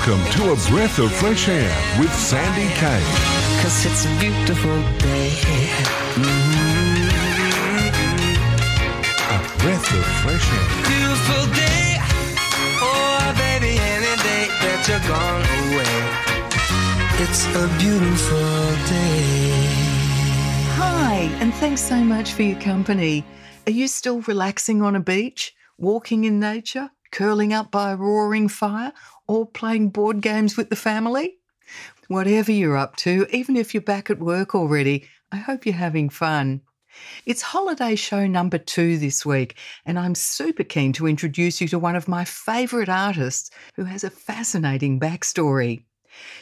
Welcome to A Breath of Fresh Air with Sandy Kay. Cause it's a beautiful day. Mm-hmm. A Breath of Fresh Air. Beautiful day. Oh, baby, any day that you're gone away. It's a beautiful day. Hi, and thanks so much for your company. Are you still relaxing on a beach, walking in nature, curling up by a roaring fire, or playing board games with the family? Whatever you're up to, even if you're back at work already, I hope you're having fun. It's holiday show number two this week, and I'm super keen to introduce you to one of my favourite artists who has a fascinating backstory.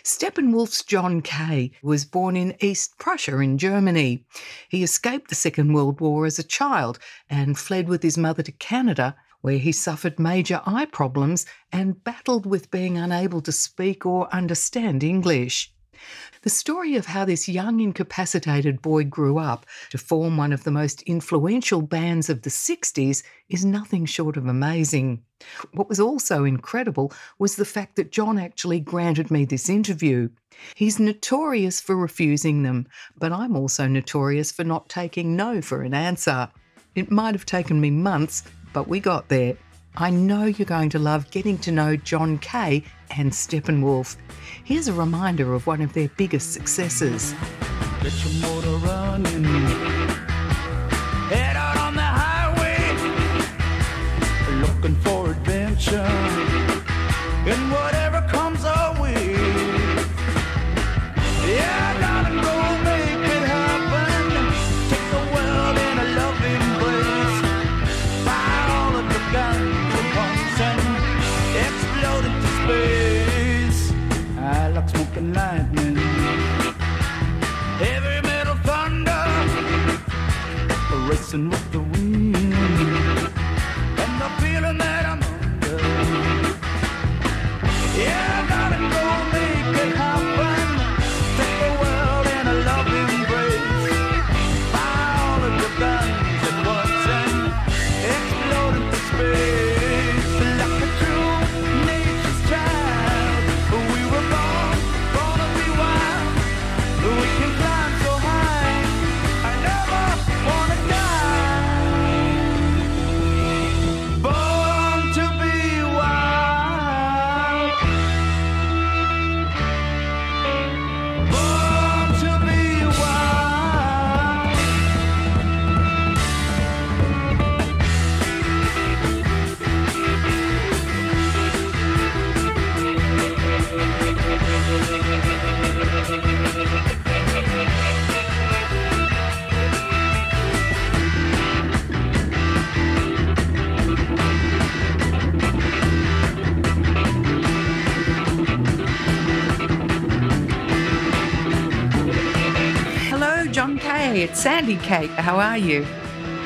Steppenwolf's John Kay was born in East Prussia in Germany. He escaped the Second World War as a child and fled with his mother to Canada, where he suffered major eye problems and battled with being unable to speak or understand English. The story of how this young, incapacitated boy grew up to form one of the most influential bands of the 60s is nothing short of amazing. What was also incredible was the fact that John actually granted me this interview. He's notorious for refusing them, but I'm also notorious for not taking no for an answer. It might have taken me months, but we got there. I know you're going to love getting to know John Kay and Steppenwolf. Here's a reminder of one of their biggest successes. Looking for adventure. Racing Sandy Kay. How are you?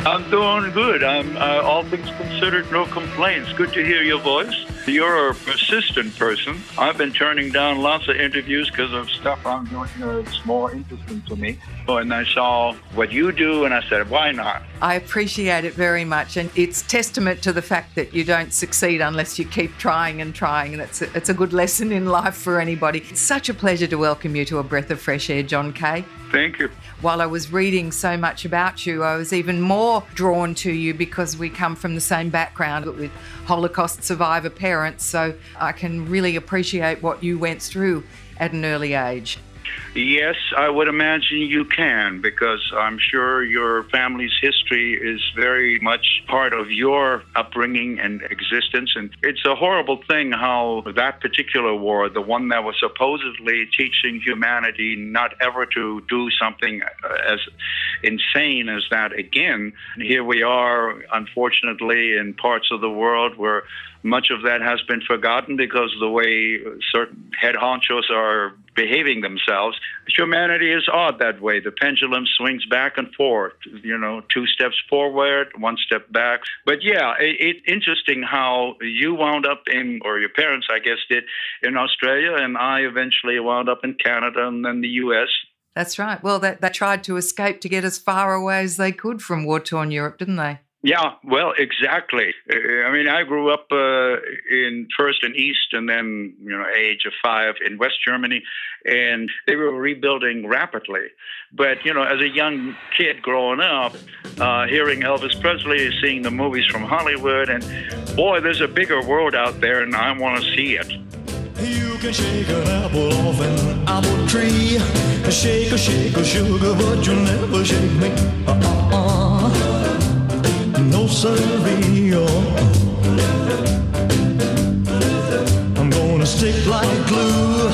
I'm doing good. I'm uh, all things considered, no complaints. Good to hear your voice. You're a persistent person. I've been turning down lots of interviews because of stuff I'm doing that's more interesting to me. And I saw what you do, and I said, why not? I appreciate it very much, and it's testament to the fact that you don't succeed unless you keep trying and trying, and it's a, it's a good lesson in life for anybody. It's such a pleasure to welcome you to a breath of fresh air, John Kay. Thank you. While I was reading so much about you, I was even more drawn to you because we come from the same background with Holocaust survivor parents, so I can really appreciate what you went through at an early age. Yes, I would imagine you can because I'm sure your family's history is very much part of your upbringing and existence. And it's a horrible thing how that particular war, the one that was supposedly teaching humanity not ever to do something as insane as that again, here we are, unfortunately, in parts of the world where much of that has been forgotten because the way certain head honchos are behaving themselves. Humanity is odd that way. The pendulum swings back and forth, you know, two steps forward, one step back. But yeah, it's it interesting how you wound up in, or your parents, I guess, did in Australia, and I eventually wound up in Canada and then the U.S. That's right. Well, they, they tried to escape to get as far away as they could from war torn Europe, didn't they? Yeah, well, exactly. Uh, I mean, I grew up uh, in first in East, and then you know, age of five in West Germany, and they were rebuilding rapidly. But you know, as a young kid growing up, uh, hearing Elvis Presley, seeing the movies from Hollywood, and boy, there's a bigger world out there, and I want to see it. You can shake an apple off an apple tree. Shake a shake a sugar, but you'll never shake me. Uh-uh. I'm gonna stick like glue.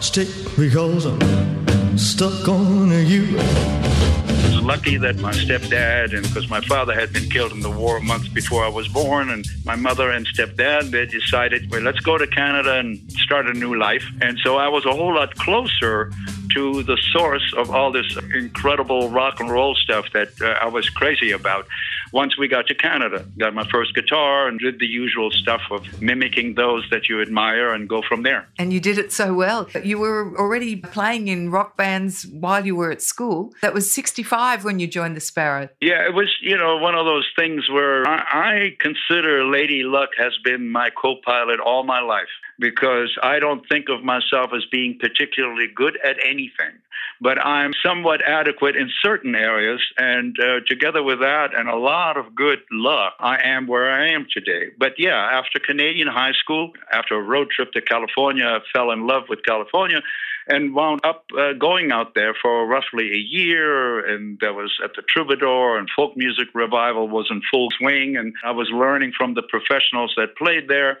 Stick because I'm stuck on you. I was lucky that my stepdad, and because my father had been killed in the war months before I was born, and my mother and stepdad, they decided, well, let's go to Canada and start a new life. And so I was a whole lot closer to the source of all this incredible rock and roll stuff that uh, I was crazy about. Once we got to Canada, got my first guitar and did the usual stuff of mimicking those that you admire and go from there. And you did it so well. You were already playing in rock bands while you were at school. That was 65 when you joined the Sparrow. Yeah, it was, you know, one of those things where I, I consider Lady Luck has been my co pilot all my life because I don't think of myself as being particularly good at anything. But I'm somewhat adequate in certain areas, and uh, together with that and a lot of good luck, I am where I am today. But yeah, after Canadian high school, after a road trip to California, I fell in love with California and wound up uh, going out there for roughly a year. And there was at the Troubadour and folk music revival was in full swing, and I was learning from the professionals that played there.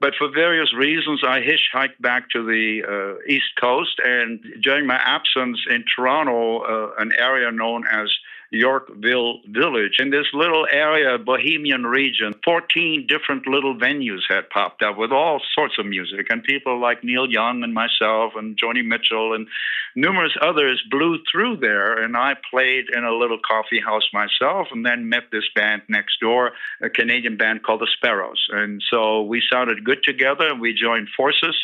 But for various reasons, I hitchhiked back to the uh, East Coast. And during my absence in Toronto, uh, an area known as Yorkville Village. In this little area, Bohemian region, 14 different little venues had popped up with all sorts of music. And people like Neil Young and myself and Joni Mitchell and numerous others blew through there. And I played in a little coffee house myself and then met this band next door, a Canadian band called the Sparrows. And so we sounded good together and we joined forces.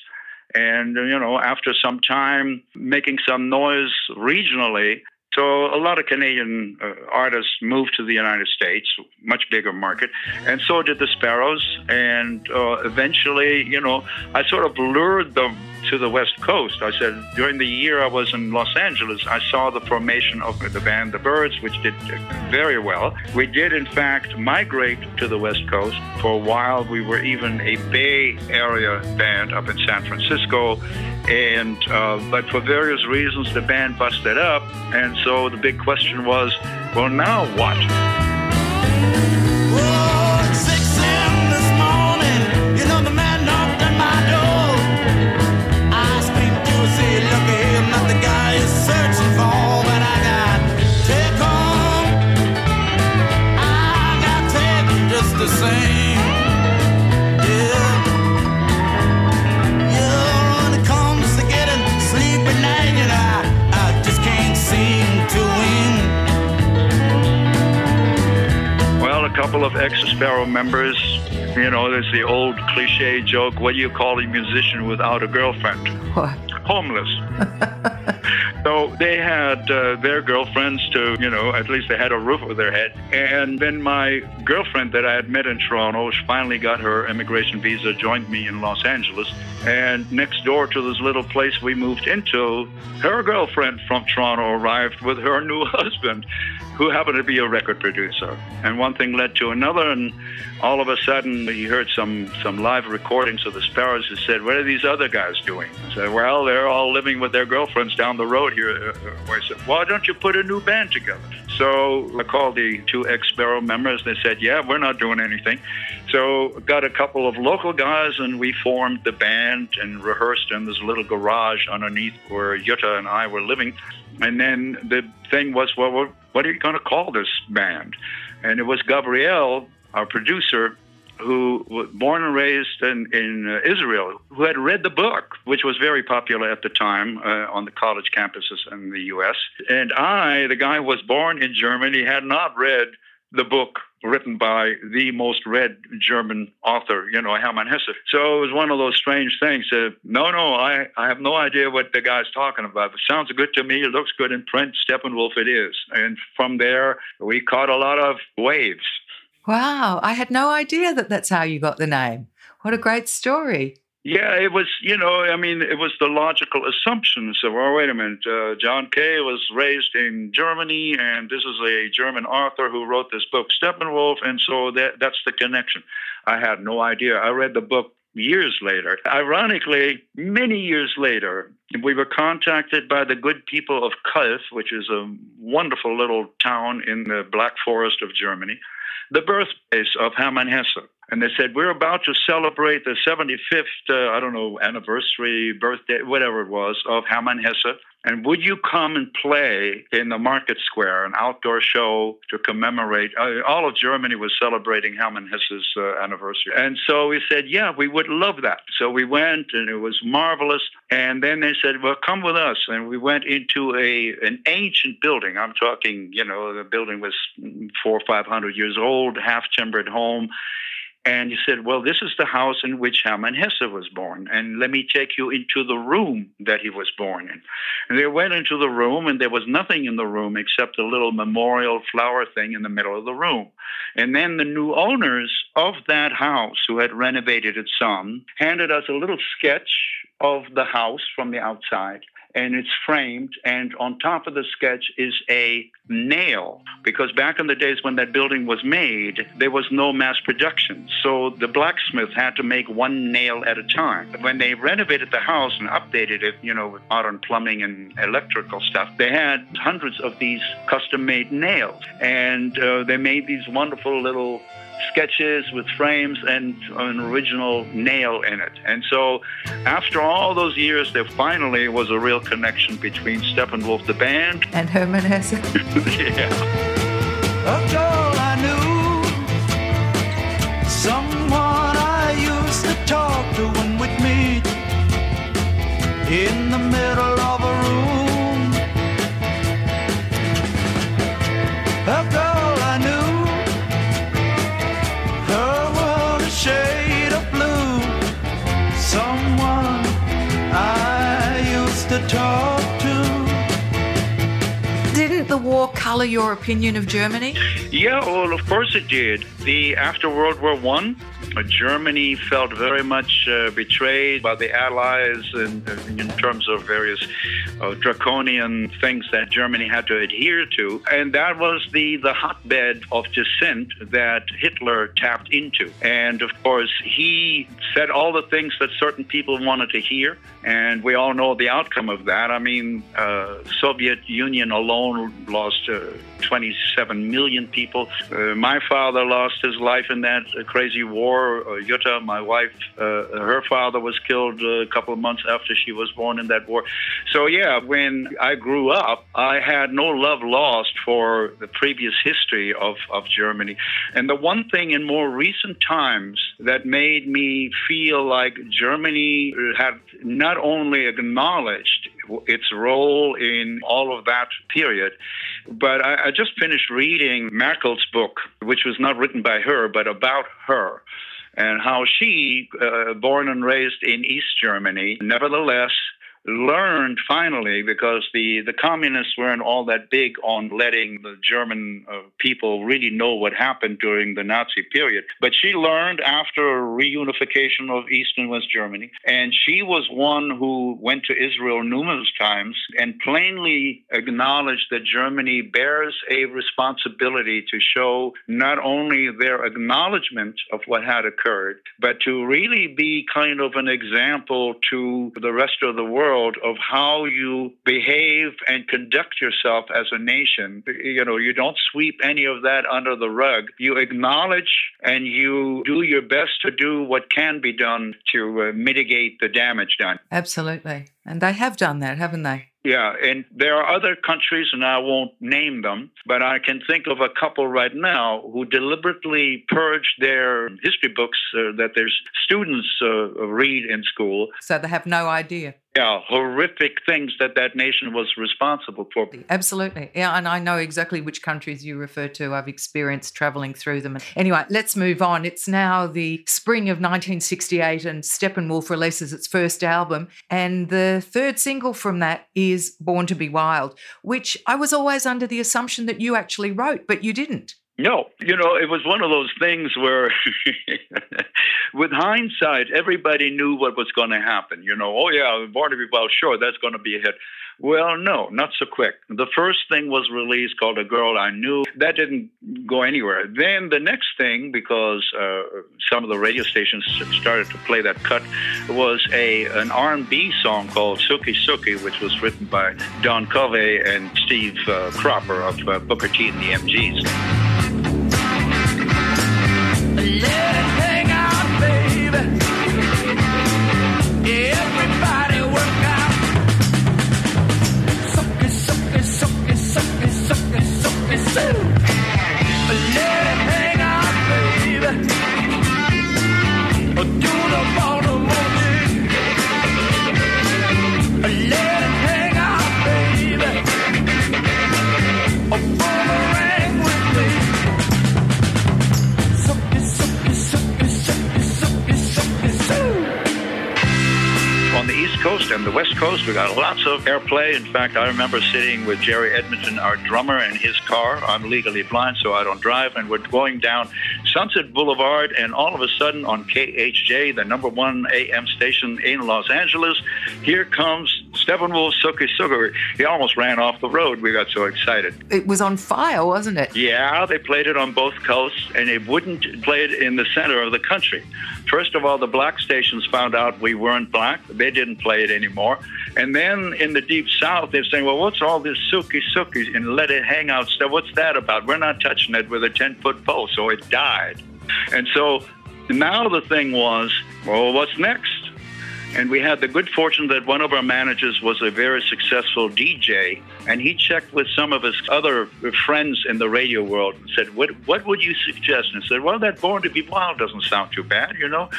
And, you know, after some time making some noise regionally, so a lot of Canadian uh, artists moved to the United States, much bigger market, and so did the Sparrows. And uh, eventually, you know, I sort of lured them to the West Coast. I said during the year I was in Los Angeles, I saw the formation of the band The Byrds, which did very well. We did, in fact, migrate to the West Coast. For a while, we were even a Bay Area band up in San Francisco. And uh, but for various reasons, the band busted up, and so the big question was, well, now what? Couple of ex Sparrow members, you know, there's the old cliche joke what do you call a musician without a girlfriend? What? Homeless. so they had uh, their girlfriends to, you know, at least they had a roof over their head. And then my girlfriend that I had met in Toronto she finally got her immigration visa, joined me in Los Angeles. And next door to this little place we moved into, her girlfriend from Toronto arrived with her new husband, who happened to be a record producer. And one thing led to another, and all of a sudden he heard some, some live recordings of the Sparrows and said, What are these other guys doing? I said, Well, they're all living with their girlfriends down the road here. Uh, I said, Why don't you put a new band together? So I called the two ex Sparrow members. They said, Yeah, we're not doing anything. So got a couple of local guys, and we formed the band and rehearsed in this little garage underneath where Jutta and I were living. And then the thing was, well, what- are you going to call this band? And it was Gabriel, our producer, who was born and raised in, in uh, Israel, who had read the book, which was very popular at the time uh, on the college campuses in the U.S. And I, the guy who was born in Germany, had not read the book written by the most read German author, you know, Hermann Hesse. So it was one of those strange things. Uh, no, no, I, I have no idea what the guy's talking about. It sounds good to me. It looks good in print. Steppenwolf it is. And from there, we caught a lot of waves. Wow, I had no idea that that's how you got the name. What a great story. Yeah, it was, you know, I mean, it was the logical assumption. So, well, wait a minute. Uh, John Kay was raised in Germany, and this is a German author who wrote this book, Steppenwolf, and so that that's the connection. I had no idea. I read the book years later. Ironically, many years later, we were contacted by the good people of Calw, which is a wonderful little town in the Black Forest of Germany, the birthplace of Hermann Hesse. And they said, We're about to celebrate the 75th, uh, I don't know, anniversary, birthday, whatever it was, of Hermann Hesse. And would you come and play in the market square, an outdoor show to commemorate? Uh, all of Germany was celebrating Hermann Hesse's uh, anniversary. And so we said, Yeah, we would love that. So we went, and it was marvelous. And then they said, Well, come with us. And we went into a an ancient building. I'm talking, you know, the building was four or five hundred years old, half timbered home. And he said, Well, this is the house in which Hermann Hesse was born. And let me take you into the room that he was born in. And they went into the room, and there was nothing in the room except a little memorial flower thing in the middle of the room. And then the new owners of that house, who had renovated it some, handed us a little sketch of the house from the outside and it's framed. And on top of the sketch is a nail, because back in the days when that building was made, there was no mass production. So the blacksmith had to make one nail at a time. When they renovated the house and updated it, you know, with modern plumbing and electrical stuff, they had hundreds of these custom made nails. And uh, they made these wonderful little sketches with frames and an original nail in it. And so, after all those years, there finally was a real connection between Steppenwolf, the band. And Hermann Hesse. yeah. That's all I knew. Someone I used to talk to when we'd meet in the middle of a room. A girl the war colour your opinion of Germany? Yeah, well, of course it did. The after World War One, uh, Germany felt very much uh, betrayed by the Allies in, in terms of various uh, draconian things that Germany had to adhere to, and that was the the hotbed of dissent that Hitler tapped into. And of course, he said all the things that certain people wanted to hear, and we all know the outcome of that. I mean, uh, Soviet Union alone lost uh, 27 million people. Uh, my father lost his life in that uh, crazy war. Uh, Jutta, my wife, uh, her father was killed a couple of months after she was born in that war. So yeah, when I grew up, I had no love lost for the previous history of, of Germany. And the one thing in more recent times that made me feel like Germany had not only acknowledged its role in all of that period. But I, I just finished reading Merkel's book, which was not written by her, but about her. And how she, uh, born and raised in East Germany, nevertheless learned finally because the, the communists weren't all that big on letting the German uh, people really know what happened during the Nazi period. But she learned after reunification of East and West Germany, and she was one who went to Israel numerous times and plainly acknowledged that Germany bears a responsibility to show not only their acknowledgement of what had occurred, but to really be kind of an example to the rest of the world of how you behave and conduct yourself as a nation. You know, you don't sweep any of that under the rug. You acknowledge and you do your best to do what can be done to uh, mitigate the damage done. Absolutely. And they have done that, haven't they? Yeah, and there are other countries, and I won't name them, but I can think of a couple right now who deliberately purged their history books uh, that their students uh, read in school. So they have no idea. Yeah, horrific things that that nation was responsible for. Absolutely. Yeah, and I know exactly which countries you refer to. I've experienced traveling through them. Anyway, let's move on. It's now the spring of 1968 and Steppenwolf releases its first album and the third single from that is Born to be Wild, which I was always under the assumption that you actually wrote, but you didn't. No, you know, it was one of those things where, with hindsight, everybody knew what was going to happen. You know, oh yeah, to be sure, that's going to be a hit. Well, no, not so quick. The first thing was released called A Girl I Knew. That didn't go anywhere. Then the next thing, because uh, some of the radio stations started to play that cut, was a an R&B song called Sookie Sookie, which was written by Don Covay and Steve uh, Cropper of uh, Booker T and the MGs. Let it Coast and the West Coast, we got lots of airplay. In fact, I remember sitting with Jerry Edmonton, our drummer, in his car. I'm legally blind, so I don't drive. And we're going down Sunset Boulevard, and all of a sudden on KHJ, the number one AM station in Los Angeles, here comes Steppenwolf Sookie Sookie. He almost ran off the road. We got so excited. It was on fire, wasn't it? Yeah, they played it on both coasts, and they wouldn't play it in the center of the country. First of all, the black stations found out we weren't black. They didn't play it anymore. And then in the deep south, they're saying, well, what's all this Sookie Sookie and let it hang out stuff? What's that about? We're not touching it with a 10 foot pole. So it died. And so now the thing was, well, what's next? And we had the good fortune that one of our managers was a very successful DJ, and he checked with some of his other friends in the radio world and said, "What what would you suggest?" And said, "Well, that Born to Be Wild doesn't sound too bad, you know."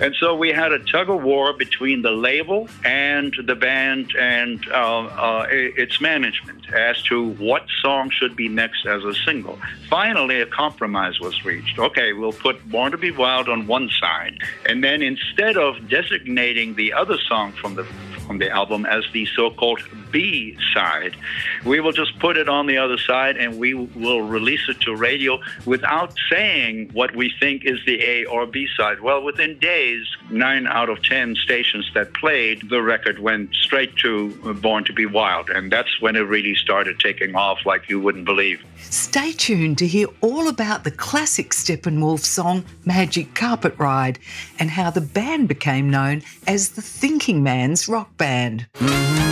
And so we had a tug of war between the label and the band and uh, uh, its management as to what song should be next as a single. Finally, a compromise was reached. Okay, we'll put Born to Be Wild on one side, and then instead of designating the other song from the from the album as the so-called B side, we will just put it on the other side, and we will release it to radio without saying what we think is the A or B side. Well, within days, nine out of ten stations that played the record went straight to Born to Be Wild, and that's when it really started taking off like you wouldn't believe. Stay tuned to hear all about the classic Steppenwolf song Magic Carpet Ride and how the band became known as the Thinking Man's Rock Band. Mm-hmm.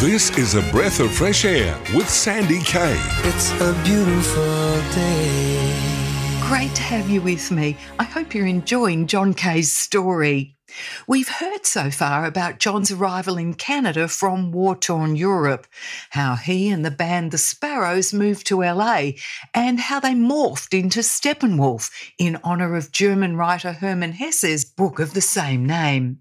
This is a breath of fresh air with Sandy Kay. It's a beautiful day. Great to have you with me. I hope you're enjoying John Kay's story. We've heard so far about John's arrival in Canada from war torn Europe, how he and the band The Sparrows moved to LA, and how they morphed into Steppenwolf in honour of German writer Hermann Hesse's book of the same name.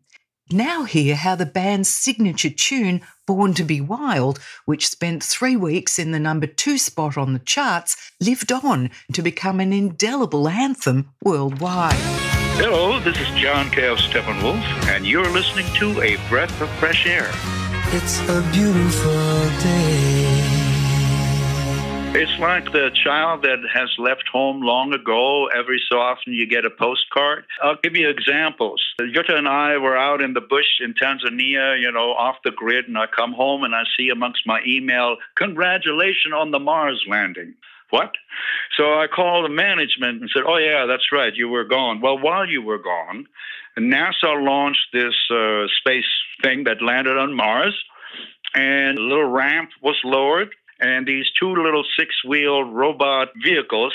Now, hear how the band's signature tune, Born to Be Wild, which spent three weeks in the number two spot on the charts, lived on to become an indelible anthem worldwide. Hello, this is John Kay of Steppenwolf, and you're listening to A Breath of Fresh Air. It's a beautiful day. It's like the child that has left home long ago. Every so often you get a postcard. I'll give you examples. Jutta and I were out in the bush in Tanzania, you know, off the grid, and I come home and I see amongst my email, congratulations on the Mars landing. What? So I called the management and said, Oh, yeah, that's right, you were gone. Well, while you were gone, NASA launched this uh, space thing that landed on Mars, and a little ramp was lowered and these two little six-wheel robot vehicles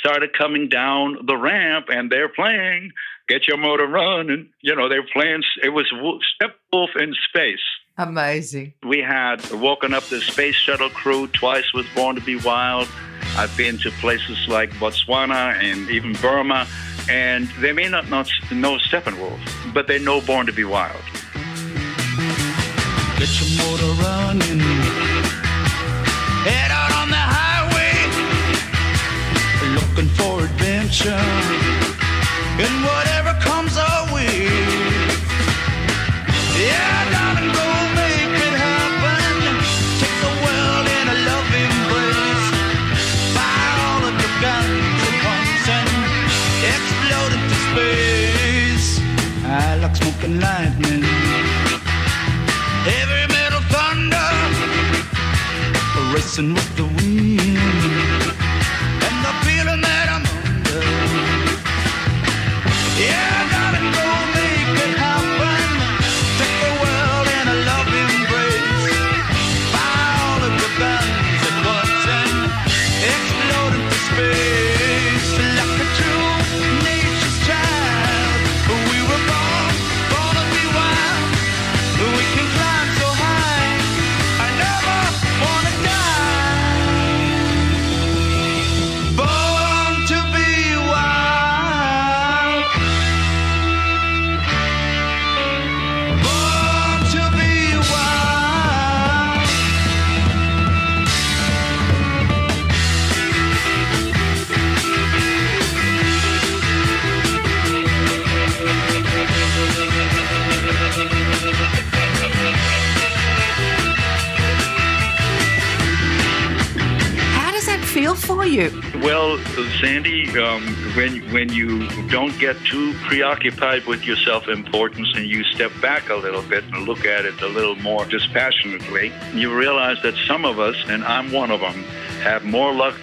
started coming down the ramp and they're playing get your motor running you know they're playing it was Wo- stepwolf in space Amazing. we had woken up the space shuttle crew twice with born to be wild i've been to places like botswana and even burma and they may not know know steppenwolf but they know born to be wild Get your motor running. Head out on the highway, looking for adventure. And whatever comes our way. Yeah, darling, go make it happen. Take the world in a love embrace. Fire all of your guns at once and explode into space. I like smoking lightning. Racing you? Well, Sandy, um, when when you don't get too preoccupied with your self-importance and you step back a little bit and look at it a little more dispassionately, you realize that some of us, and I'm one of them, have more luck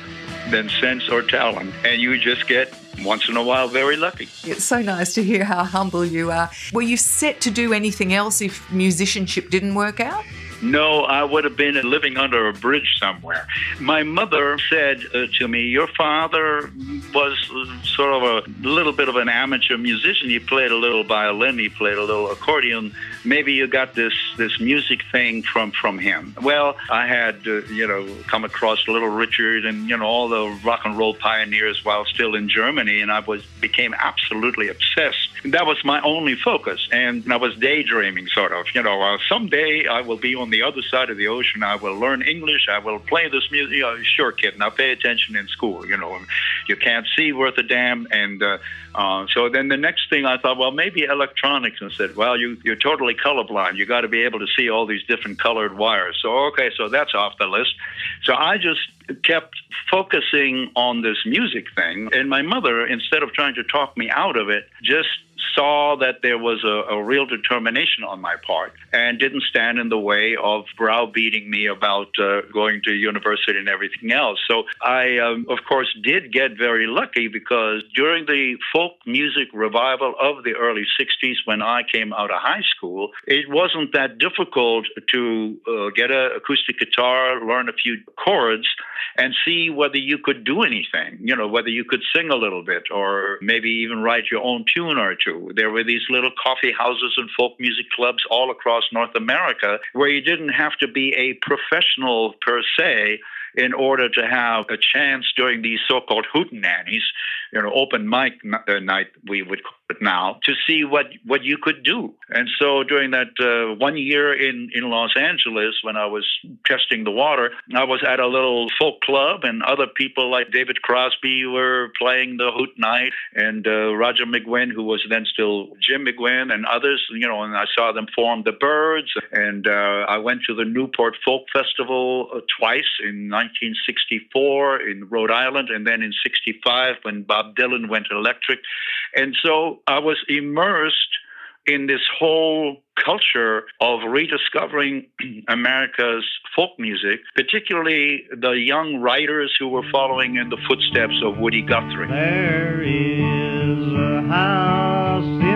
than sense or talent, and you just get once in a while very lucky. It's so nice to hear how humble you are. Were you set to do anything else if musicianship didn't work out? No, I would have been living under a bridge somewhere. My mother said uh, to me, Your father was uh, sort of a little bit of an amateur musician. He played a little violin, he played a little accordion. Maybe you got this, this music thing from, from him. Well, I had, uh, you know, come across Little Richard and, you know, all the rock and roll pioneers while still in Germany, and I was became absolutely obsessed. That was my only focus, and I was daydreaming, sort of. You know, uh, someday I will be on the other side of the ocean. I will learn English. I will play this music. You know, sure, kid. Now pay attention in school. You know, you can't see worth a damn. And uh, uh, so then the next thing I thought, well, maybe electronics. And said, well, you you're totally colorblind. You got to be able to see all these different colored wires. So okay, so that's off the list. So I just kept focusing on this music thing. And my mother, instead of trying to talk me out of it, just saw that there was a, a real determination on my part and didn't stand in the way of browbeating me about uh, going to university and everything else. So I, um, of course, did get very lucky because during the folk music revival of the early 60s, when I came out of high school, it wasn't that difficult to uh, get an acoustic guitar, learn a few chords, and see whether you could do anything, you know, whether you could sing a little bit or maybe even write your own tune or two. There were these little coffee houses and folk music clubs all across North America where you didn't have to be a professional per se in order to have a chance during these so-called hootenannies, you know, open mic uh, night, we would call it now, to see what, what you could do. And so during that uh, one year in, in Los Angeles, when I was testing the water, I was at a little folk club, and other people like David Crosby were playing the hoot night, and uh, Roger McGuinn, who was then still Jim McGuinn, and others, you know, and I saw them form the Byrds, and uh, I went to the Newport Folk Festival uh, twice in 1964 in Rhode Island, and then in 65 when Bob Dylan went electric. And so I was immersed in this whole culture of rediscovering America's folk music, particularly the young writers who were following in the footsteps of Woody Guthrie. There is a house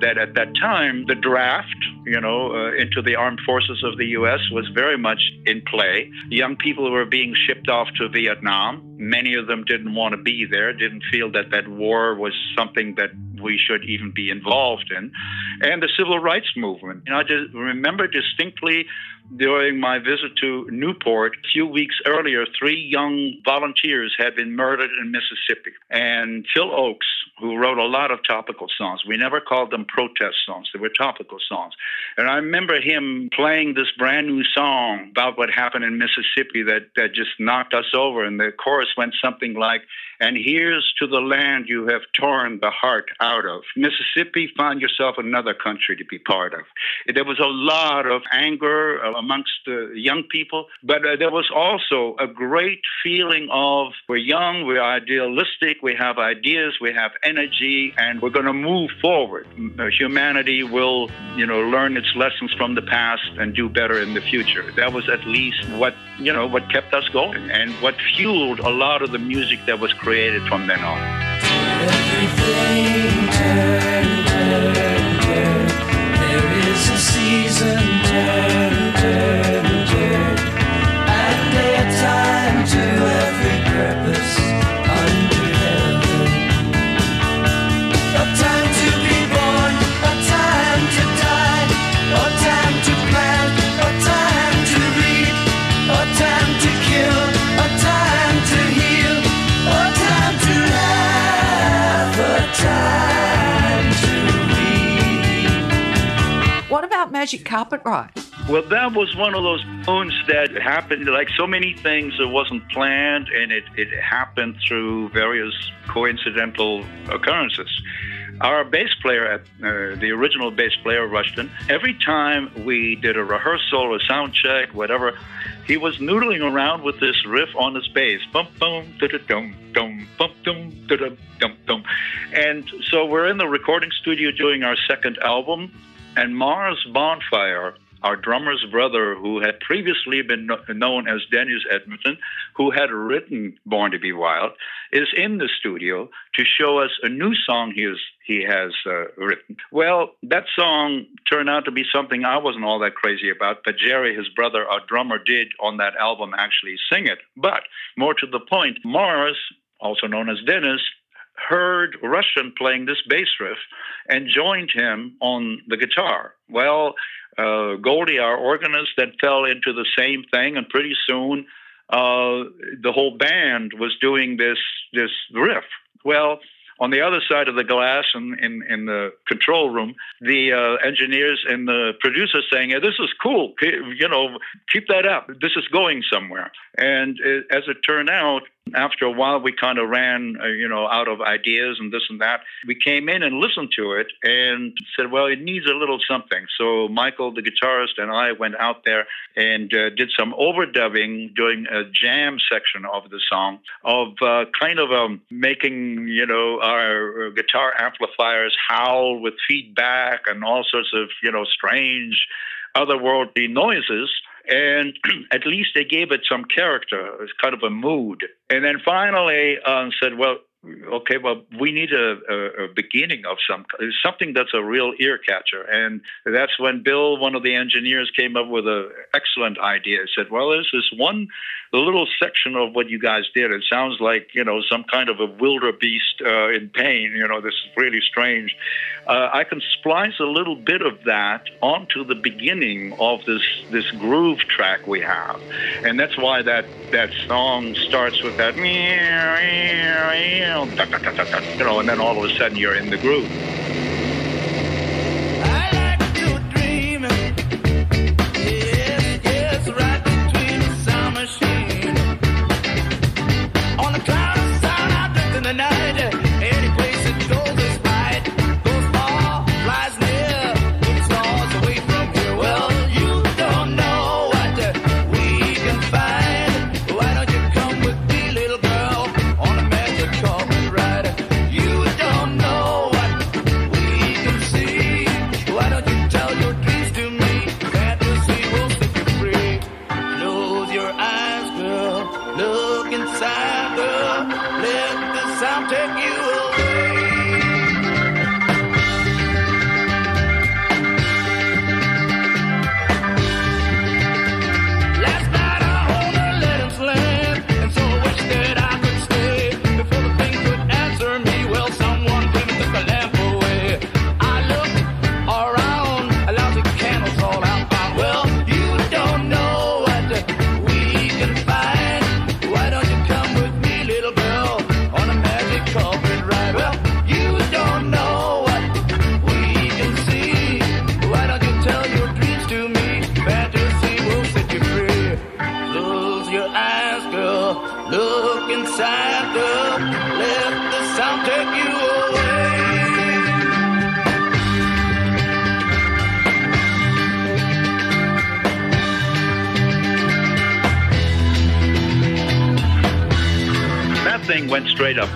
that at that time, the draft, you know, uh, into the armed forces of the U.S. was very much in play. Young people were being shipped off to Vietnam. Many of them didn't want to be there, didn't feel that that war was something that we should even be involved in. And the civil rights movement. You know, I just remember distinctly during my visit to Newport a few weeks earlier, three young volunteers had been murdered in Mississippi. And Phil Ochs, who wrote a lot of topical songs, we never called them protest songs, they were topical songs. And I remember him playing this brand new song about what happened in Mississippi that, that just knocked us over. And the chorus went something like, and here's to the land you have torn the heart out of. Mississippi, find yourself another country to be part of. There was a lot of anger uh, amongst the young people, but uh, there was also a great feeling of we're young, we're idealistic, we have ideas, we have energy, and we're going to move forward. Uh, Humanity will, you know, learn its lessons from the past and do better in the future. That was at least what, you know, what kept us going and what fueled a lot of the music that was created from then on. Everything turn, turn, turn. There is a season, Magic Carpet Ride? Well, that was one of those moons that happened, like so many things, it wasn't planned and it, it happened through various coincidental occurrences. Our bass player, uh, the original bass player, Rushton, every time we did a rehearsal, a sound check, whatever, he was noodling around with this riff on his bass. Bum, bum, da da dum, dum, bum, dum, da da dum, dum. And so we're in the recording studio doing our second album, and Mars Bonfire our drummer's brother, who had previously been kno- known as Dennis Edmonton, who had written Born to Be Wild, is in the studio to show us a new song he, is, he has uh, written. Well, that song turned out to be something I wasn't all that crazy about, but Jerry, his brother, our drummer, did on that album actually sing it. But more to the point, Mars, also known as Dennis, heard Rushton playing this bass riff and joined him on the guitar. Well, uh, Goldy, our organist, then fell into the same thing, and pretty soon uh, the whole band was doing this this riff. Well, on the other side of the glass in, in, in the control room, the uh, engineers and the producers saying, hey, this is cool. You know, keep that up. This is going somewhere. And it, as it turned out, after a while, we kind of ran, uh, you know, out of ideas and this and that. We came in and listened to it and said, well, it needs a little something. So Michael, the guitarist, and I went out there and uh, did some overdubbing, doing a jam section of the song of uh, kind of um, making, you know, our guitar amplifiers howl with feedback and all sorts of, you know, strange otherworldly noises and at least they gave it some character, it's kind of a mood. And then finally um, said, well, okay, well, we need a, a, a beginning of some something that's a real ear catcher, and that's when Bill, one of the engineers, came up with an excellent idea. He said, well, there's this one little section of what you guys did. It sounds like you know some kind of a wildebeest uh, in pain. You know, this is really strange. Uh, I can splice a little bit of that onto the beginning of this this groove track we have, and that's why that that song starts with that you know, and then all of a sudden you're in the groove.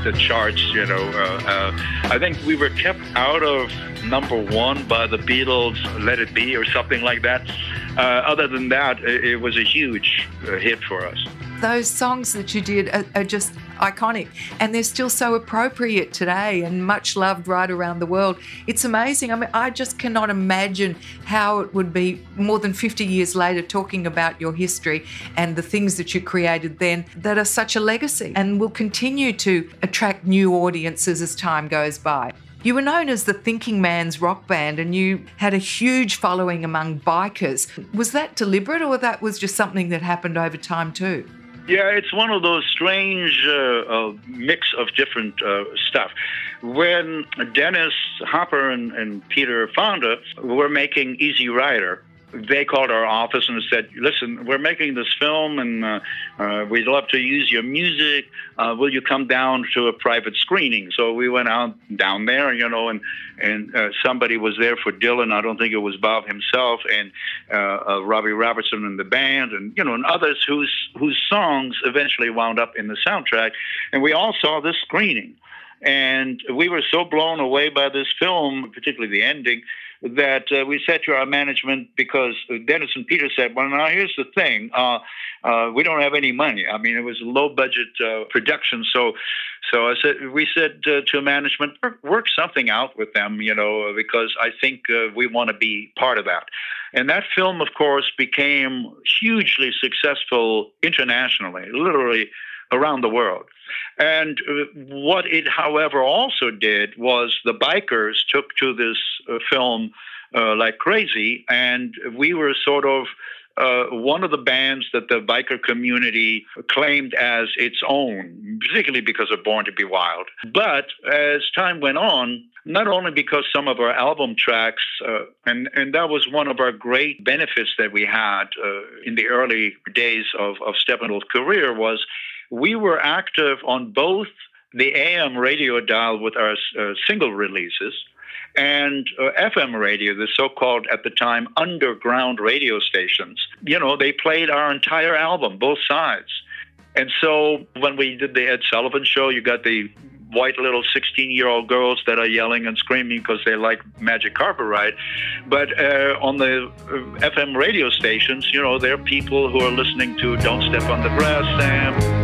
The charts. You know, uh, uh, I think we were kept out of number one by the Beatles' "Let It Be" or something like that. Uh, other than that, it, it was a huge hit for us. Those songs that you did are, are just iconic and they're still so appropriate today and much loved right around the world. It's amazing. I mean, I just cannot imagine how it would be more than 50 years later talking about your history and the things that you created then that are such a legacy and will continue to attract new audiences as time goes by. You were known as the Thinking Man's rock band and you had a huge following among bikers. Was that deliberate or that was just something that happened over time too? Yeah, it's one of those strange uh, uh, mix of different uh, stuff. When Dennis Hopper and, and Peter Fonda were making Easy Rider, they called our office and said, "Listen, we're making this film, and uh, uh, we'd love to use your music. Uh, will you come down to a private screening?" So we went out down there, you know, and and uh, somebody was there for Dylan. I don't think it was Bob himself, and uh, uh, Robbie Robertson and the band, and you know, and others whose whose songs eventually wound up in the soundtrack. And we all saw this screening. And we were so blown away by this film, particularly the ending, that uh, we said to our management because Dennis and Peter said, "Well, now here's the thing: uh, uh, we don't have any money. I mean, it was a low budget uh, production, so so I said we said uh, to management, work, work something out with them, you know, because I think uh, we want to be part of that." And that film, of course, became hugely successful internationally, literally around the world. And uh, what it, however, also did was the bikers took to this uh, film uh, like crazy, and we were sort of. Uh, one of the bands that the biker community claimed as its own, particularly because of Born to Be Wild. But as time went on, not only because some of our album tracks, uh, and, and that was one of our great benefits that we had uh, in the early days of, of Steppenwolf's career, was we were active on both the AM radio dial with our uh, single releases and uh, FM radio, the so called at the time underground radio stations. You know, they played our entire album, both sides. And so when we did the Ed Sullivan show, you got the white little 16 year old girls that are yelling and screaming because they like Magic Carpet Ride. But uh, on the uh, FM radio stations, you know, there are people who are listening to Don't Step on the Grass, Sam.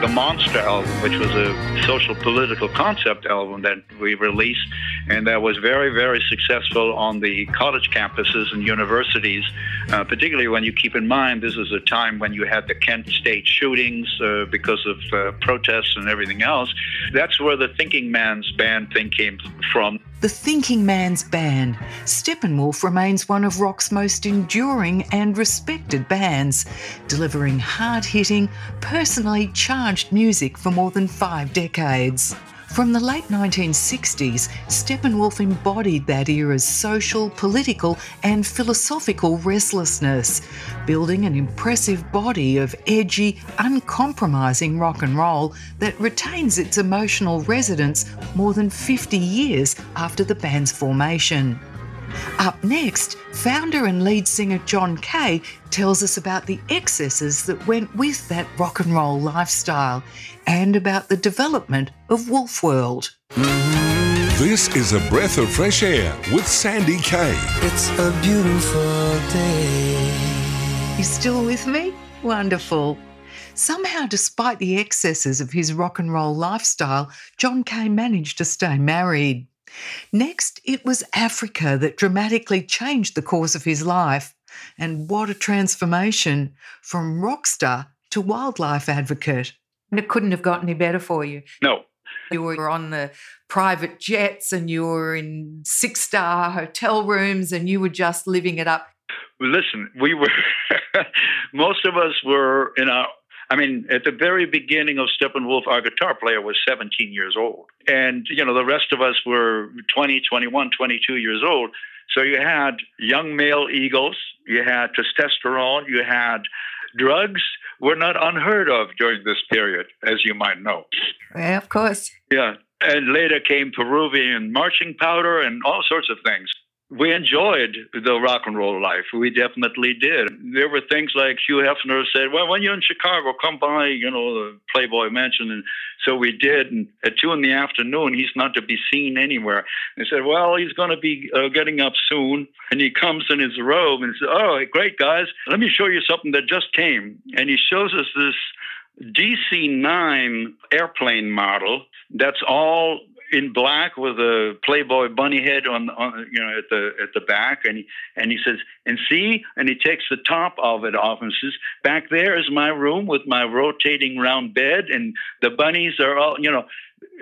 The Monster album, which was a social political concept album that we released, and that was very, very successful on the college campuses and universities, uh, particularly when you keep in mind this is a time when you had the Kent State shootings uh, because of uh, protests and everything else. That's where the Thinking Man's band thing came from. The Thinking Man's Band, Steppenwolf remains one of rock's most enduring and respected bands, delivering hard hitting, personally charged music for more than five decades. From the late 1960s, Steppenwolf embodied that era's social, political, and philosophical restlessness, building an impressive body of edgy, uncompromising rock and roll that retains its emotional resonance more than 50 years after the band's formation. Up next, founder and lead singer John Kay tells us about the excesses that went with that rock and roll lifestyle and about the development of Wolf World. This is a breath of fresh air with Sandy Kay. It's a beautiful day. You still with me? Wonderful. Somehow, despite the excesses of his rock and roll lifestyle, John Kay managed to stay married. Next, it was Africa that dramatically changed the course of his life. And what a transformation from rock star to wildlife advocate. And it couldn't have got any better for you. No, You were on the private jets and you were in six star hotel rooms and you were just living it up. listen, we were, most of us were in our, I mean, at the very beginning of Steppenwolf, our guitar player was 17 years old. And, you know, the rest of us were 20, 21, 22 years old. So you had young male egos, you had testosterone, you had drugs were not unheard of during this period, as you might know. Yeah, of course. Yeah. And later came Peruvian marching powder and all sorts of things. We enjoyed the rock and roll life. We definitely did. There were things like Hugh Hefner said, Well, when you're in Chicago, come by, you know, the Playboy Mansion. And so we did. And at two in the afternoon, he's not to be seen anywhere. They said, Well, he's going to be uh, getting up soon. And he comes in his robe and says, Oh, great, guys. Let me show you something that just came. And he shows us this DC 9 airplane model that's all in black with a Playboy bunny head on, on you know at the at the back, and he and he says, and see, and he takes the top of it off and says, back there is my room with my rotating round bed, and the bunnies are all you know.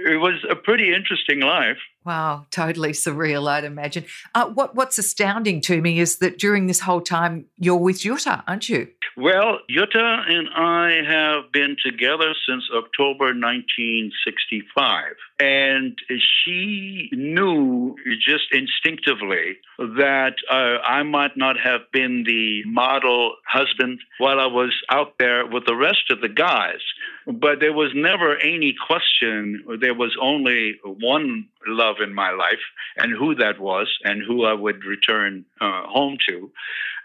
It was a pretty interesting life. Wow, totally surreal, I'd imagine. Uh, what, what's astounding to me is that during this whole time, you're with Jutta, aren't you? Well, Jutta and I have been together since October 1965. And she knew just instinctively that uh, I might not have been the model husband while I was out there with the rest of the guys. But there was never any question. There was only one love in my life and who that was and who I would return uh, home to.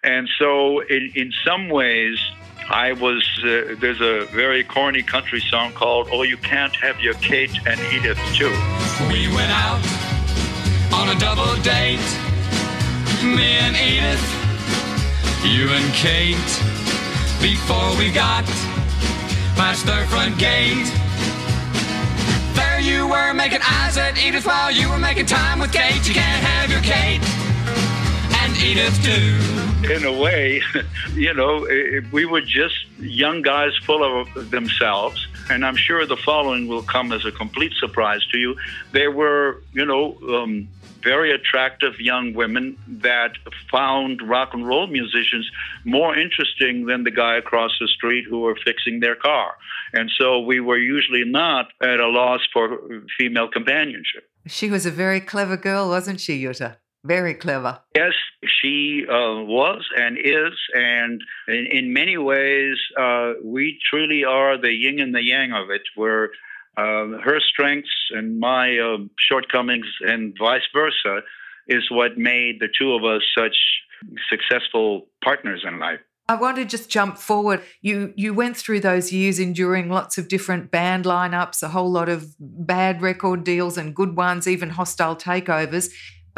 And so, in, in some ways, I was. Uh, there's a very corny country song called "Oh, You Can't Have Your Kate and Edith Too." We went out on a double date. Me and Edith, you and Kate. Before we got past their front gate. You were making eyes at Edith while you were making time with Kate. You can't have your Kate and Edith too. in a way, you know, we were just young guys full of themselves. And I'm sure the following will come as a complete surprise to you. There were, you know, um, very attractive young women that found rock and roll musicians more interesting than the guy across the street who were fixing their car. And so we were usually not at a loss for female companionship. She was a very clever girl, wasn't she, Jutta? Very clever. Yes, she uh, was and is, and in, in many ways, uh, we truly are the yin and the yang of it, where uh, her strengths and my uh, shortcomings, and vice versa, is what made the two of us such successful partners in life. I want to just jump forward. You you went through those years enduring lots of different band lineups, a whole lot of bad record deals and good ones, even hostile takeovers.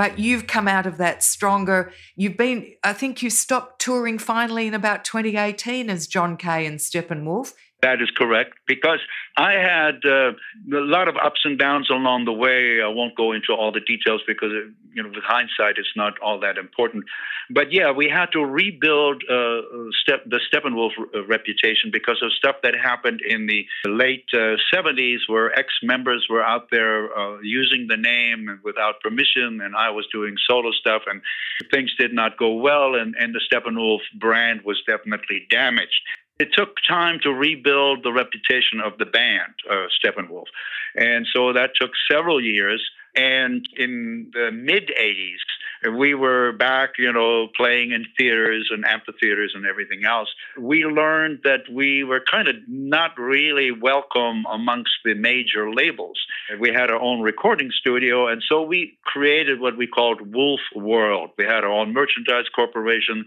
But you've come out of that stronger. You've been, I think you stopped touring finally in about 2018 as John Kay and Steppenwolf. That is correct because I had uh, a lot of ups and downs along the way. I won't go into all the details because, uh, you know, with hindsight, it's not all that important. But yeah, we had to rebuild uh, step, the Steppenwolf uh, reputation because of stuff that happened in the late uh, 70s where ex members were out there uh, using the name without permission, and I was doing solo stuff, and things did not go well, and, and the Steppenwolf brand was definitely damaged. It took time to rebuild the reputation of the band, uh, Steppenwolf. And so that took several years. And in the mid 80s, we were back, you know, playing in theaters and amphitheaters and everything else. We learned that we were kind of not really welcome amongst the major labels. We had our own recording studio, and so we created what we called Wolf World. We had our own merchandise corporation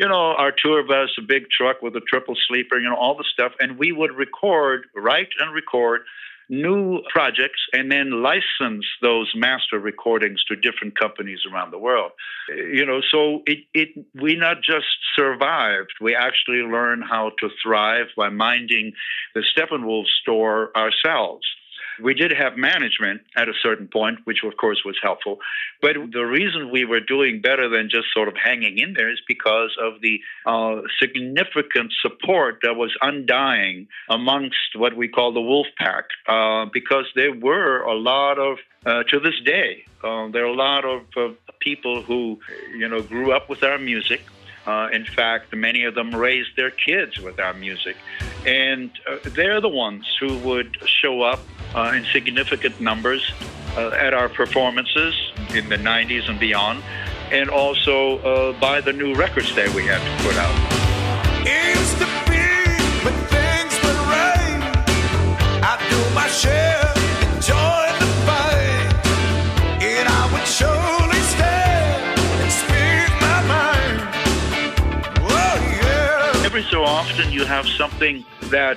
you know, our tour bus, a big truck with a triple sleeper, you know, all the stuff. And we would record, write and record new projects and then license those master recordings to different companies around the world. You know, so it, it we not just survived, we actually learned how to thrive by minding the Steppenwolf store ourselves. We did have management at a certain point, which of course was helpful. But the reason we were doing better than just sort of hanging in there is because of the uh, significant support that was undying amongst what we call the wolf pack, uh, because there were a lot of, uh, to this day, uh, there are a lot of uh, people who, you know, grew up with our music. Uh, in fact, many of them raised their kids with our music. And uh, they're the ones who would show up uh, in significant numbers uh, at our performances in the 90s and beyond, and also uh, buy the new records that we had to put out. Every so often, you have something that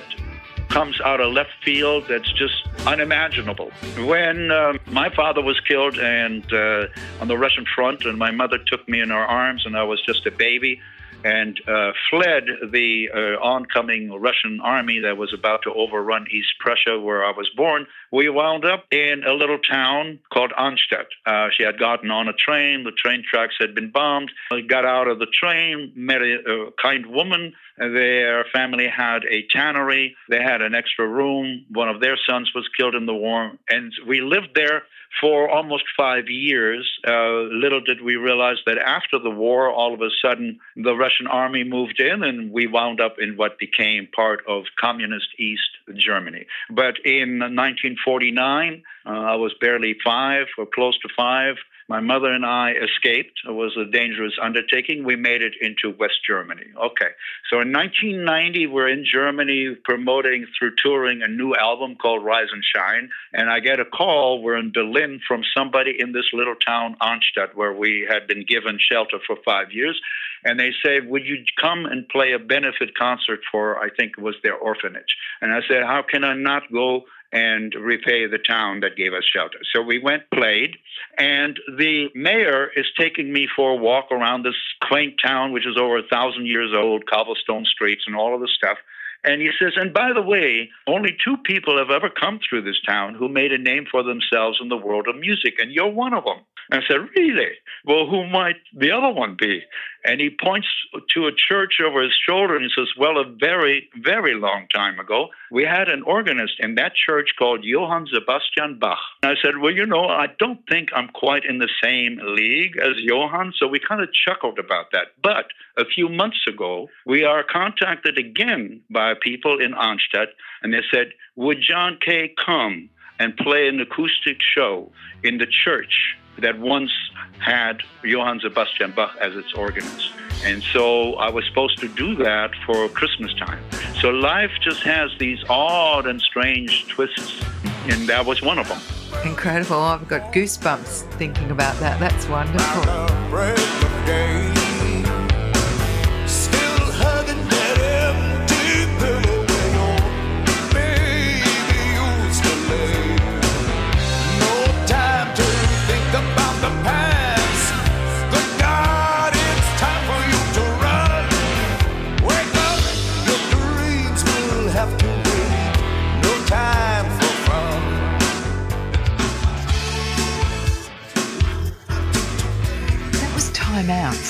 comes out of left field that's just unimaginable. When um, my father was killed and uh, on the Russian front, and my mother took me in her arms, and I was just a baby, and uh, fled the uh, oncoming Russian army that was about to overrun East Prussia, where I was born, we wound up in a little town called Arnstadt. Uh, she had gotten on a train, the train tracks had been bombed. I got out of the train, met a, a kind woman. Their family had a tannery, they had an extra room. One of their sons was killed in the war, and we lived there for almost five years. Uh, little did we realize that after the war, all of a sudden, the Russian army moved in, and we wound up in what became part of communist East Germany. But in 1949, uh, I was barely five or close to five. My mother and I escaped. It was a dangerous undertaking. We made it into West Germany. Okay. So in 1990, we're in Germany promoting through touring a new album called Rise and Shine. And I get a call. We're in Berlin from somebody in this little town, Arnstadt, where we had been given shelter for five years. And they say, Would you come and play a benefit concert for, I think it was their orphanage? And I said, How can I not go and repay the town that gave us shelter. So we went, played, and the mayor is taking me for a walk around this quaint town, which is over a thousand years old, cobblestone streets and all of this stuff. And he says, and by the way, only two people have ever come through this town who made a name for themselves in the world of music, and you're one of them. And I said, Really? Well, who might the other one be? And he points to a church over his shoulder and he says, Well, a very, very long time ago, we had an organist in that church called Johann Sebastian Bach. And I said, Well, you know, I don't think I'm quite in the same league as Johann. So we kind of chuckled about that. But a few months ago, we are contacted again by people in Arnstadt, and they said, Would John Kay come and play an acoustic show in the church that once had Johann Sebastian Bach as its organist. And so I was supposed to do that for Christmas time. So life just has these odd and strange twists, and that was one of them. Incredible. I've got goosebumps thinking about that. That's wonderful.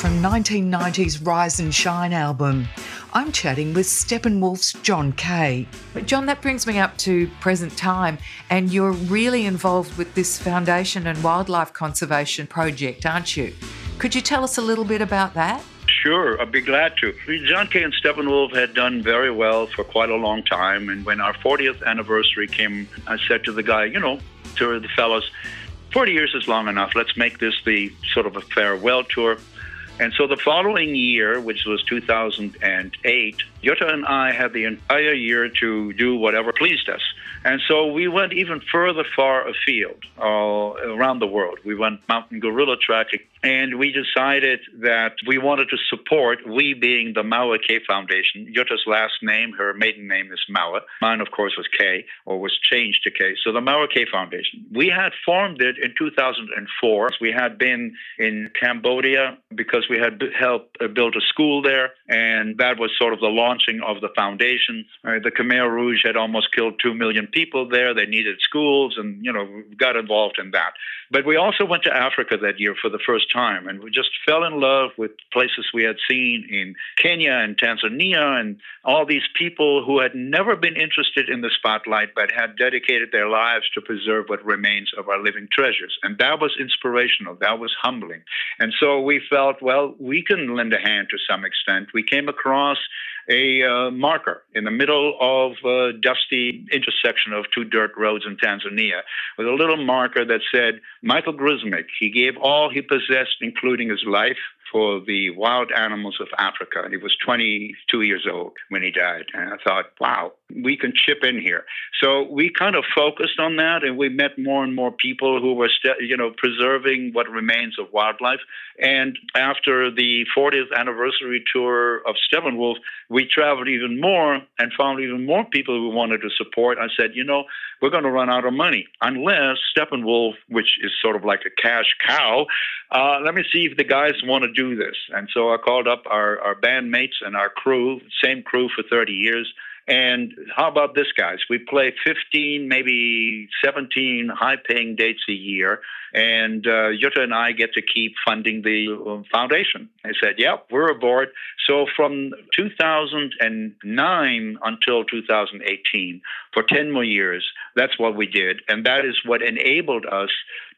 From 1990's Rise and Shine album. I'm chatting with Steppenwolf's John Kay. But John, that brings me up to present time, and you're really involved with this foundation and wildlife conservation project, aren't you? Could you tell us a little bit about that? Sure, I'd be glad to. John Kay and Steppenwolf had done very well for quite a long time, and when our 40th anniversary came, I said to the guy, you know, to the fellows, 40 years is long enough. Let's make this the sort of a farewell tour. And so the following year, which was 2008, Jutta and I had the entire year to do whatever pleased us. And so we went even further far afield uh, around the world. We went mountain gorilla trekking, and we decided that we wanted to support, we being the Maue Kay Foundation. Jutta's last name, her maiden name is Maue. Mine, of course, was Kay, or was changed to Kay. So the Maue Kay Foundation. We had formed it in 2004. We had been in Cambodia because we had helped uh, build a school there, and that was sort of the launching of the foundation. Uh, the Khmer Rouge had almost killed two million people there. They needed schools, and you know, got involved in that. But we also went to Africa that year for the first time, and we just fell in love with places we had seen in Kenya and Tanzania, and all these people who had never been interested in the spotlight but had dedicated their lives to preserve what remains of our living treasures. And that was inspirational. That was humbling. And so we felt, well, we can lend a hand to some extent. We came across a uh, marker in the middle of a dusty intersection of two dirt roads in Tanzania with a little marker that said, Michael Grzimek, he gave all he possessed, including his life, for the wild animals of Africa. He was 22 years old when he died. And I thought, wow, we can chip in here. So we kind of focused on that, and we met more and more people who were, st- you know, preserving what remains of wildlife. And after the 40th anniversary tour of Steppenwolf, we traveled even more and found even more people who wanted to support. I said, you know, we're going to run out of money unless Steppenwolf, which is sort of like a cash cow, uh, let me see if the guys want to do this. And so I called up our, our bandmates and our crew, same crew for 30 years. And how about this, guys? We play 15, maybe 17 high paying dates a year. And uh, Jutta and I get to keep funding the um, foundation. I said, Yep, we're aboard. So from 2009 until 2018, for 10 more years, that's what we did. And that is what enabled us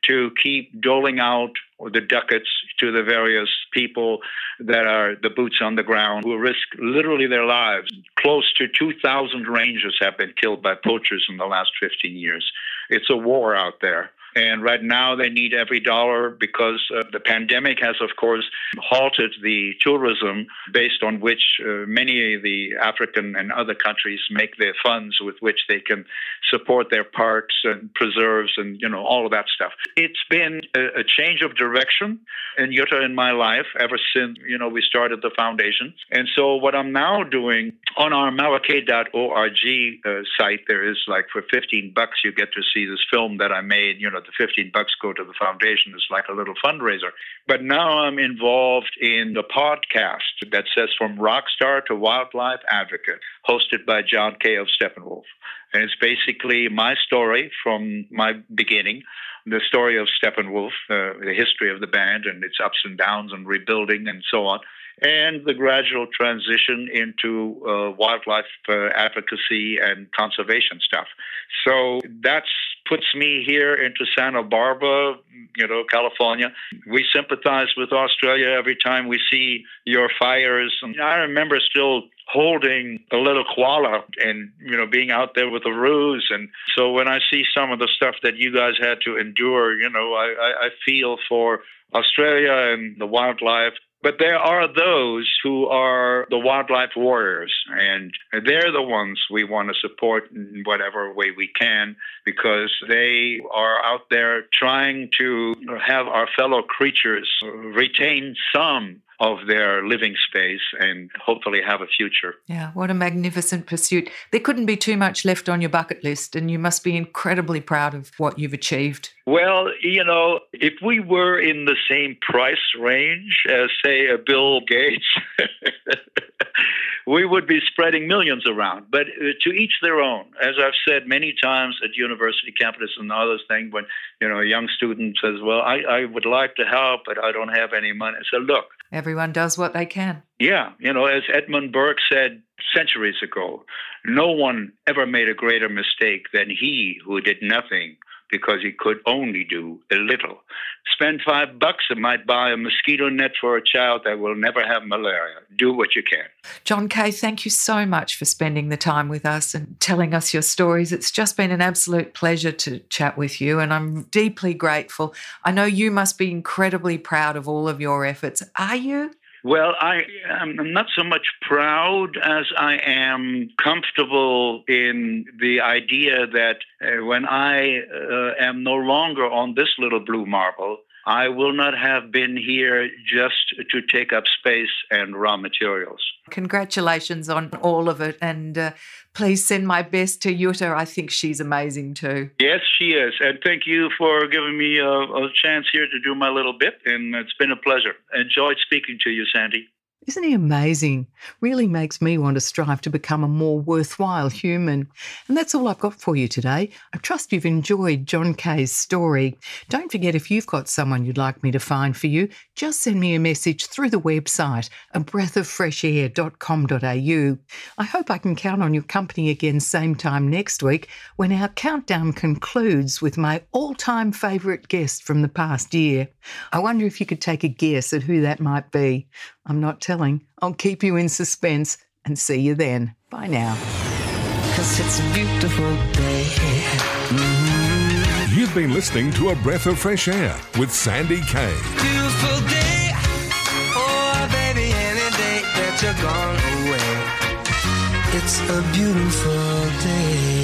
to keep doling out the ducats to the various people that are the boots on the ground who risk literally their lives. Close to 2,000 rangers have been killed by poachers in the last 15 years. It's a war out there. And right now, they need every dollar because uh, the pandemic has, of course, halted the tourism based on which uh, many of the African and other countries make their funds with which they can support their parks and preserves and, you know, all of that stuff. It's been a, a change of direction in Jutta in my life ever since, you know, we started the foundation. And so what I'm now doing on our mauekay.org uh, site, there is like for 15 bucks, you get to see this film that I made, you know, the 15 bucks go to the foundation. It's like a little fundraiser. But now I'm involved in the podcast that says From Rockstar to Wildlife Advocate, hosted by John Kay of Steppenwolf. And it's basically my story from my beginning, the story of Steppenwolf, uh, the history of the band and its ups and downs and rebuilding and so on and the gradual transition into uh, wildlife uh, advocacy and conservation stuff. So that's puts me here into Santa Barbara, you know, California. We sympathize with Australia every time we see your fires. And I remember still holding a little koala and you know being out there with the roos. And so when i see some of the stuff that you guys had to endure you know i, I, I feel for australia and the wildlife. But there are those who are the wildlife warriors, and they're the ones we want to support in whatever way we can because they are out there trying to have our fellow creatures retain some of their living space and hopefully have a future. Yeah, what a magnificent pursuit. There couldn't be too much left on your bucket list, and you must be incredibly proud of what you've achieved. Well, you know, if we were in the same price range as, say, a Bill Gates, we would be spreading millions around. But uh, to each their own. As I've said many times at university campuses and others thing, when you know a young student says, "Well, I, I would like to help, but I don't have any money," I say, "Look, Everyone does what they can. yeah, you know, as Edmund Burke said centuries ago, no one ever made a greater mistake than he who did nothing because he could only do a little. Spend five bucks and might buy a mosquito net for a child that will never have malaria. Do what you can. John Kay, thank you so much for spending the time with us and telling us your stories. It's just been an absolute pleasure to chat with you, and I'm deeply grateful. I know you must be incredibly proud of all of your efforts. Are you? Well, I am not so much proud as I am comfortable in the idea that uh, when I uh, am no longer on this little blue marble, I will not have been here just to take up space and raw materials. Congratulations on all of it, and uh, please send my best to Jutta. I think she's amazing too. Yes, she is. And thank you for giving me a, a chance here to do my little bit. And it's been a pleasure. Enjoyed speaking to you, Sandy. Isn't he amazing? Really makes me want to strive to become a more worthwhile human. And that's all I've got for you today. I trust you've enjoyed John Kay's story. Don't forget if you've got someone you'd like me to find for you, just send me a message through the website, a breathofreshair.com.au. I hope I can count on your company again same time next week when our countdown concludes with my all-time favourite guest from the past year. I wonder if you could take a guess at who that might be. I'm not telling. I'll keep you in suspense and see you then. Bye now. Cause it's a beautiful day. Mm-hmm. You've been listening to A Breath of Fresh Air with Sandy Kay. Beautiful day. Oh, baby, any day that you're gone away. It's a beautiful day.